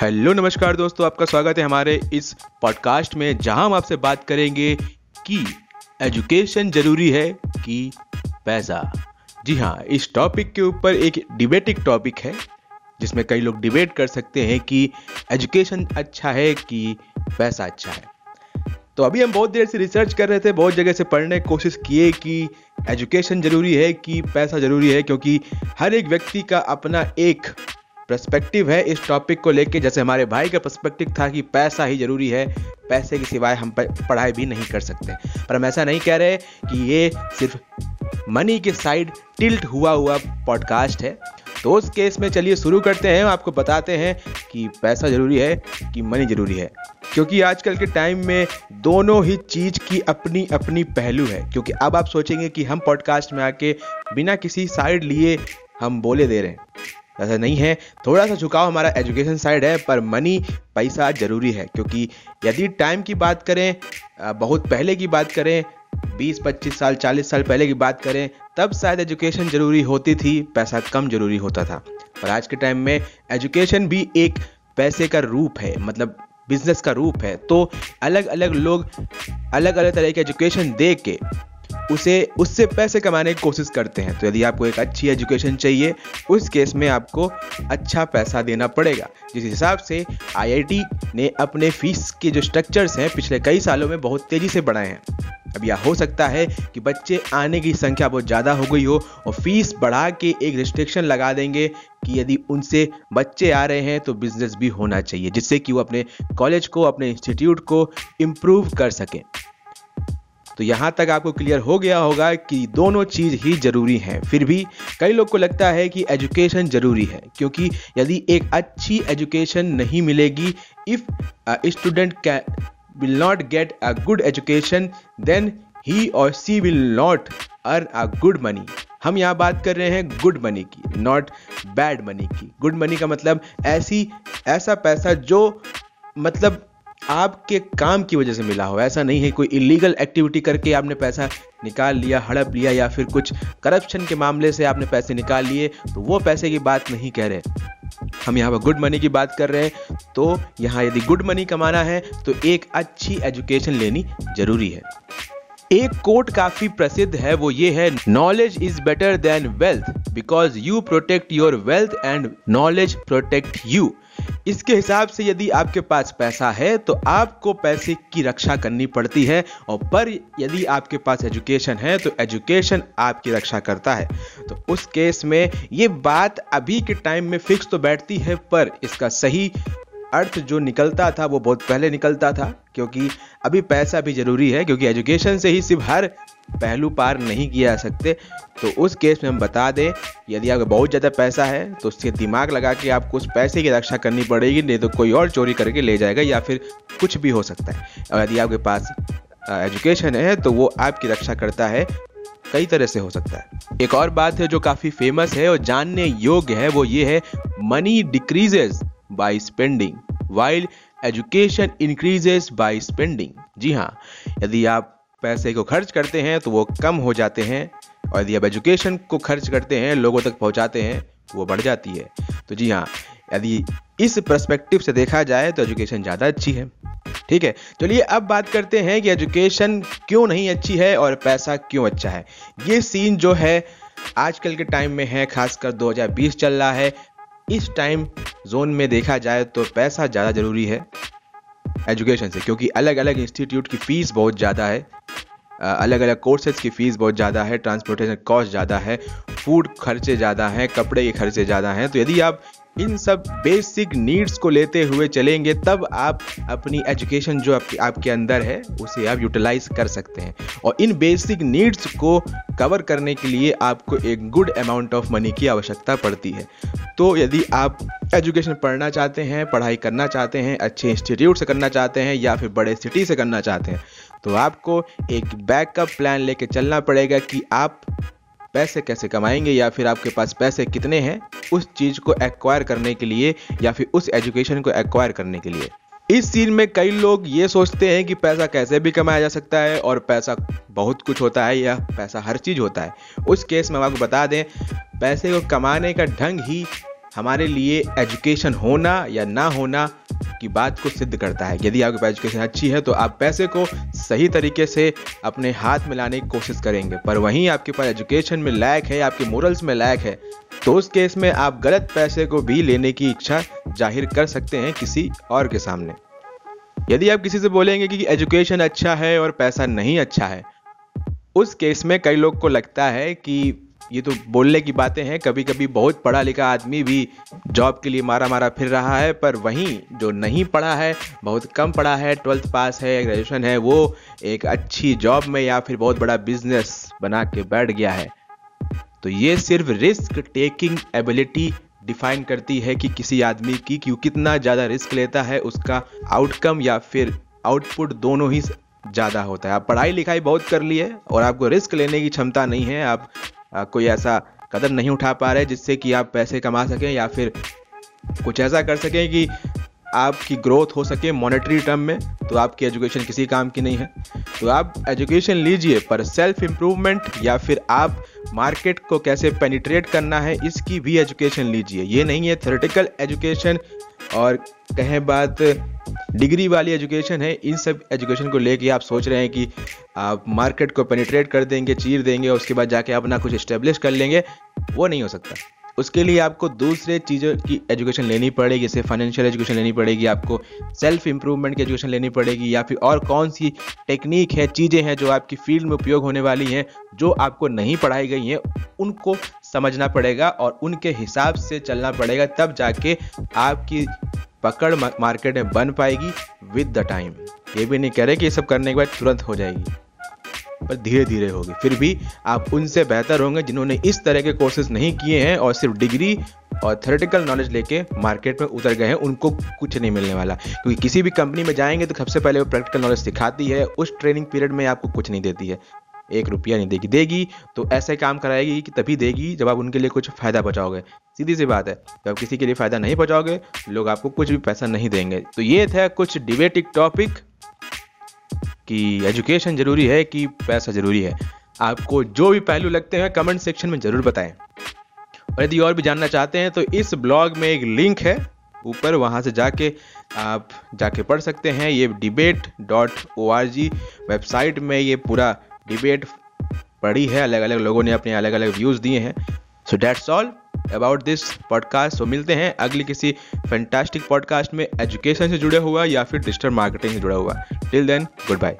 Hello, नमस्कार दोस्तों, आपका स्वागत है हमारे इस पॉडकास्ट में, जहाँ हम आपसे बात करेंगे कि एजुकेशन ज़रूरी है कि पैसा। जी हाँ इस टॉपिक के ऊपर एक डिबेटिक टॉपिक है, जिसमें कई लोग डिबेट कर सकते हैं कि एजुकेशन अच्छा है कि पैसा अच्छा है। तो अभी हम बहुत देर से रिसर्च कर रहे थे, बहुत जगह से पढ़ने की कोशिश किए कि एजुकेशन ज़रूरी है कि पैसा ज़रूरी है, क्योंकि हर एक व्यक्ति का अपना एक पर्सपेक्टिव है इस टॉपिक को लेके। जैसे हमारे भाई का पर्सपेक्टिव था कि पैसा ही ज़रूरी है, पैसे के सिवाय हम पढ़ाई भी नहीं कर सकते। पर हम ऐसा नहीं कह रहे कि ये सिर्फ़ मनी के साइड टिल्ट हुआ हुआ पॉडकास्ट है। तो उस केस में चलिए शुरू करते हैं, आपको बताते हैं कि पैसा ज़रूरी है कि मनी ज़रूरी है। क्योंकि आजकल के टाइम में दोनों ही चीज़ की अपनी अपनी पहलू है। क्योंकि अब आप सोचेंगे कि हम पॉडकास्ट में आके बिना किसी साइड लिए हम बोले दे रहे हैं। ऐसा नहीं है। थोड़ा सा झुकाव हमारा एजुकेशन साइड है, पर मनी पैसा ज़रूरी है, क्योंकि यदि टाइम की बात करें बहुत पहले की बात करें 20-25 साल 40 साल पहले की बात करें, तब शायद एजुकेशन ज़रूरी होती थी, पैसा कम ज़रूरी होता था। पर आज के टाइम में एजुकेशन भी एक पैसे का रूप है मतलब बिज़नेस का रूप है तो अलग अलग लोग अलग अलग तरह के एजुकेशन दे के उसे, उससे पैसे कमाने की कोशिश करते हैं। तो यदि आपको एक अच्छी एजुकेशन चाहिए, उस केस में आपको अच्छा पैसा देना पड़ेगा। जिस हिसाब से आईआईटी ने अपने फ़ीस के जो स्ट्रक्चर्स हैं, पिछले कई सालों में बहुत तेज़ी से बढ़ाए हैं। अब यह हो सकता है कि बच्चे आने की संख्या बहुत ज़्यादा हो गई हो और फ़ीस बढ़ा के एक रिस्ट्रिक्शन लगा देंगे कि यदि उनसे बच्चे आ रहे हैं तो बिज़नेस भी होना चाहिए, जिससे कि वो अपने कॉलेज को, अपने इंस्टीट्यूट को इम्प्रूव कर सकें। तो यहाँ तक आपको क्लियर हो गया होगा कि दोनों चीज़ ही ज़रूरी हैं। फिर भी कई लोग को लगता है कि एजुकेशन ज़रूरी है, क्योंकि यदि एक अच्छी एजुकेशन नहीं मिलेगी if student can will not get a good education then he or she will not earn a good money हम यहाँ बात कर रहे हैं गुड मनी की नॉट बैड मनी की। गुड मनी का मतलब ऐसी, ऐसा पैसा जो मतलब आपके काम की वजह से मिला हो। ऐसा नहीं है कोई इलीगल एक्टिविटी करके आपने पैसा निकाल लिया, हड़प लिया या फिर कुछ करप्शन के मामले से आपने पैसे निकाल लिए तो वो पैसे की बात नहीं कह रहे। हम यहाँ पर गुड मनी की बात कर रहे हैं तो यहाँ यदि गुड मनी कमाना है तो एक अच्छी एजुकेशन लेनी ज़रूरी है। एक कोट काफ़ी प्रसिद्ध है, वो ये है knowledge is better than wealth because you protect your wealth and knowledge protect you इसके हिसाब से यदि आपके पास पैसा है तो आपको पैसे की रक्षा करनी पड़ती है। और पर यदि आपके पास एजुकेशन है तो एजुकेशन आपकी रक्षा करता है। तो उस केस में ये बात अभी के टाइम में फिक्स तो बैठती है, पर इसका सही अर्थ जो निकलता था, वो बहुत पहले निकलता था। क्योंकि अभी पैसा भी ज़रूरी है, क्योंकि एजुकेशन से ही सिर्फ़ हर पहलू पार नहीं किया जा सकते तो उस केस में हम बता दें, यदि आपका बहुत ज़्यादा पैसा है तो उसके दिमाग लगा के आपको उस पैसे की रक्षा करनी पड़ेगी, नहीं तो कोई और चोरी करके ले जाएगा या फिर कुछ भी हो सकता है। और यदि आपके पास एजुकेशन है तो वो आपकी रक्षा करता है, कई तरह से हो सकता है। एक और बात है जो काफ़ी फ़ेमस है और जानने योग्य है, वो ये है money decreases by spending while education increases by spending जी हाँ यदि आप पैसे को खर्च करते हैं तो वो कम हो जाते हैं। और यदि आप एजुकेशन को खर्च करते हैं, लोगों तक पहुंचाते हैं वो बढ़ जाती है। तो जी हाँ यदि इस परस्पेक्टिव से देखा जाए तो एजुकेशन ज़्यादा अच्छी है। ठीक है, चलिए अब बात करते हैं कि एजुकेशन क्यों नहीं अच्छी है और पैसा क्यों अच्छा है। ये सीन जो है, आजकल के टाइम में है, खासकर 2020 चल रहा है। इस टाइम जोन में देखा जाए तो पैसा ज़्यादा ज़रूरी है एजुकेशन से, क्योंकि अलग अलग इंस्टीट्यूट की फ़ीस बहुत ज़्यादा है। अलग अलग कोर्सेज की फ़ीस बहुत ज़्यादा है ट्रांसपोर्टेशन कॉस्ट ज़्यादा है फ़ूड खर्चे ज़्यादा हैं, कपड़े के खर्चे ज़्यादा हैं। तो यदि आप इन सब बेसिक नीड्स को लेते हुए चलेंगे, तब आप अपनी एजुकेशन जो आपके आपके अंदर है, उसे आप यूटिलाइज कर सकते हैं। और इन बेसिक नीड्स को कवर करने के लिए आपको एक गुड अमाउंट ऑफ़ मनी की आवश्यकता पड़ती है। तो यदि आप एजुकेशन पढ़ना चाहते हैं, पढ़ाई करना चाहते हैं, अच्छे इंस्टीट्यूट से करना चाहते हैं, या फिर बड़े सिटी से करना चाहते हैं तो आपको एक बैकअप प्लान लेके चलना पड़ेगा कि आप पैसे कैसे कमाएँगे या फिर आपके पास पैसे कितने हैं, उस चीज़ को एक्वायर करने के लिए या फिर उस एजुकेशन को एक्वायर करने के लिए। इस सीन में कई लोग ये सोचते हैं कि पैसा कैसे भी कमाया जा सकता है और पैसा बहुत कुछ होता है या पैसा हर चीज़ होता है। उस केस में हम आपको बता दें, पैसे को कमाने का ढंग ही हमारे लिए एजुकेशन होना या ना होना की बात को सिद्ध करता है। यदि आपकी एजुकेशन अच्छी है तो आप पैसे को सही तरीके से अपने हाथ में लाने की कोशिश करेंगे। पर वहीं आपके पास एजुकेशन में लैक है, आपके मोरल्स में लैक है तो उस केस में आप गलत पैसे को भी लेने की इच्छा ज़ाहिर कर सकते हैं किसी और के सामने। यदि आप किसी से बोलेंगे कि एजुकेशन अच्छा है और पैसा नहीं अच्छा है, उस केस में कई लोग को लगता है कि ये तो बोलने की बातें हैं। कभी कभी बहुत पढ़ा लिखा आदमी भी जॉब के लिए मारा मारा फिर रहा है, पर वहीं जो नहीं पढ़ा है, बहुत कम पढ़ा है, ट्वेल्थ पास है, ग्रेजुएशन है, वो एक अच्छी जॉब में या फिर बहुत बड़ा बिज़नेस बना के बैठ गया है। तो ये सिर्फ़ रिस्क टेकिंग एबिलिटी डिफाइन करती है कि किसी आदमी की क्यों कितना ज़्यादा रिस्क लेता है, उसका आउटकम या फिर आउटपुट दोनों ही ज़्यादा होता है। आप पढ़ाई लिखाई बहुत कर ली है और आपको रिस्क लेने की क्षमता नहीं है। आप कोई ऐसा कदम नहीं उठा पा रहे जिससे कि आप पैसे कमा सकें या फिर कुछ ऐसा कर सकें कि आपकी ग्रोथ हो सके मॉनेटरी टर्म में। तो आपकी एजुकेशन किसी काम की नहीं है। तो आप एजुकेशन लीजिए पर सेल्फ इम्प्रूवमेंट या फिर आप मार्केट को कैसे पेनिट्रेट करना है, इसकी भी एजुकेशन लीजिए। ये नहीं है थेरेटिकल एजुकेशन और कहें बात डिग्री वाली एजुकेशन है, इन सब एजुकेशन को लेके आप सोच रहे हैं कि आप मार्केट को पेनिट्रेट कर देंगे, चीर देंगे और उसके बाद जाके अपना कुछ इस्टेब्लिश कर लेंगे, वो नहीं हो सकता। उसके लिए आपको दूसरे चीज़ों की एजुकेशन लेनी पड़ेगी, जैसे फाइनेंशियल एजुकेशन लेनी पड़ेगी, आपको सेल्फ इंप्रूवमेंट की एजुकेशन लेनी पड़ेगी, या फिर और कौन सी टेक्निक है, चीज़ें हैं जो आपकी फ़ील्ड में उपयोग होने वाली हैं, जो आपको नहीं पढ़ाई गई हैं, उनको समझना पड़ेगा और उनके हिसाब से चलना पड़ेगा, तब जाके आपकी पकड़ मार्केट में बन पाएगी विद द टाइम ये भी नहीं कह रहे कि ये सब करने के बाद तुरंत हो जाएगी, पर धीरे धीरे होगी। फिर भी आप उनसे बेहतर होंगे जिन्होंने इस तरह के कोर्सेज नहीं किए हैं और सिर्फ़ डिग्री और थेरेटिकल नॉलेज लेके मार्केट में उतर गए हैं, उनको कुछ नहीं मिलने वाला। क्योंकि किसी भी कंपनी में जाएँगे तो सबसे पहले वो प्रैक्टिकल नॉलेज सिखाती है, उस ट्रेनिंग पीरियड में आपको कुछ नहीं देती है। एक रुपया नहीं देगी। देगी तो ऐसे काम कराएगी कि तभी देगी जब आप उनके लिए कुछ फ़ायदा बचाओगे सीधी सी बात है, जब किसी के लिए फ़ायदा नहीं बचाओगे लोग आपको कुछ भी पैसा नहीं देंगे। तो ये था कुछ डिबेटिक टॉपिक कि एजुकेशन ज़रूरी है कि पैसा ज़रूरी है। आपको जो भी पहलू लगते हैं कमेंट सेक्शन में ज़रूर बताएँ। और यदि और भी जानना चाहते हैं तो इस ब्लॉग में एक लिंक है। ऊपर वहाँ से जाके आप जाके पढ़ सकते हैं। ये debate dot O R G website में ये पूरा डिबेट पड़ी है अलग अलग लोगों ने अपने अलग अलग व्यूज़ दिए हैं। So that's all about this podcast तो मिलते हैं अगली किसी फैंटास्टिक पॉडकास्ट में एजुकेशन से जुड़े हुआ या फिर डिजिटल मार्केटिंग से जुड़ा हुआ। Till then good bye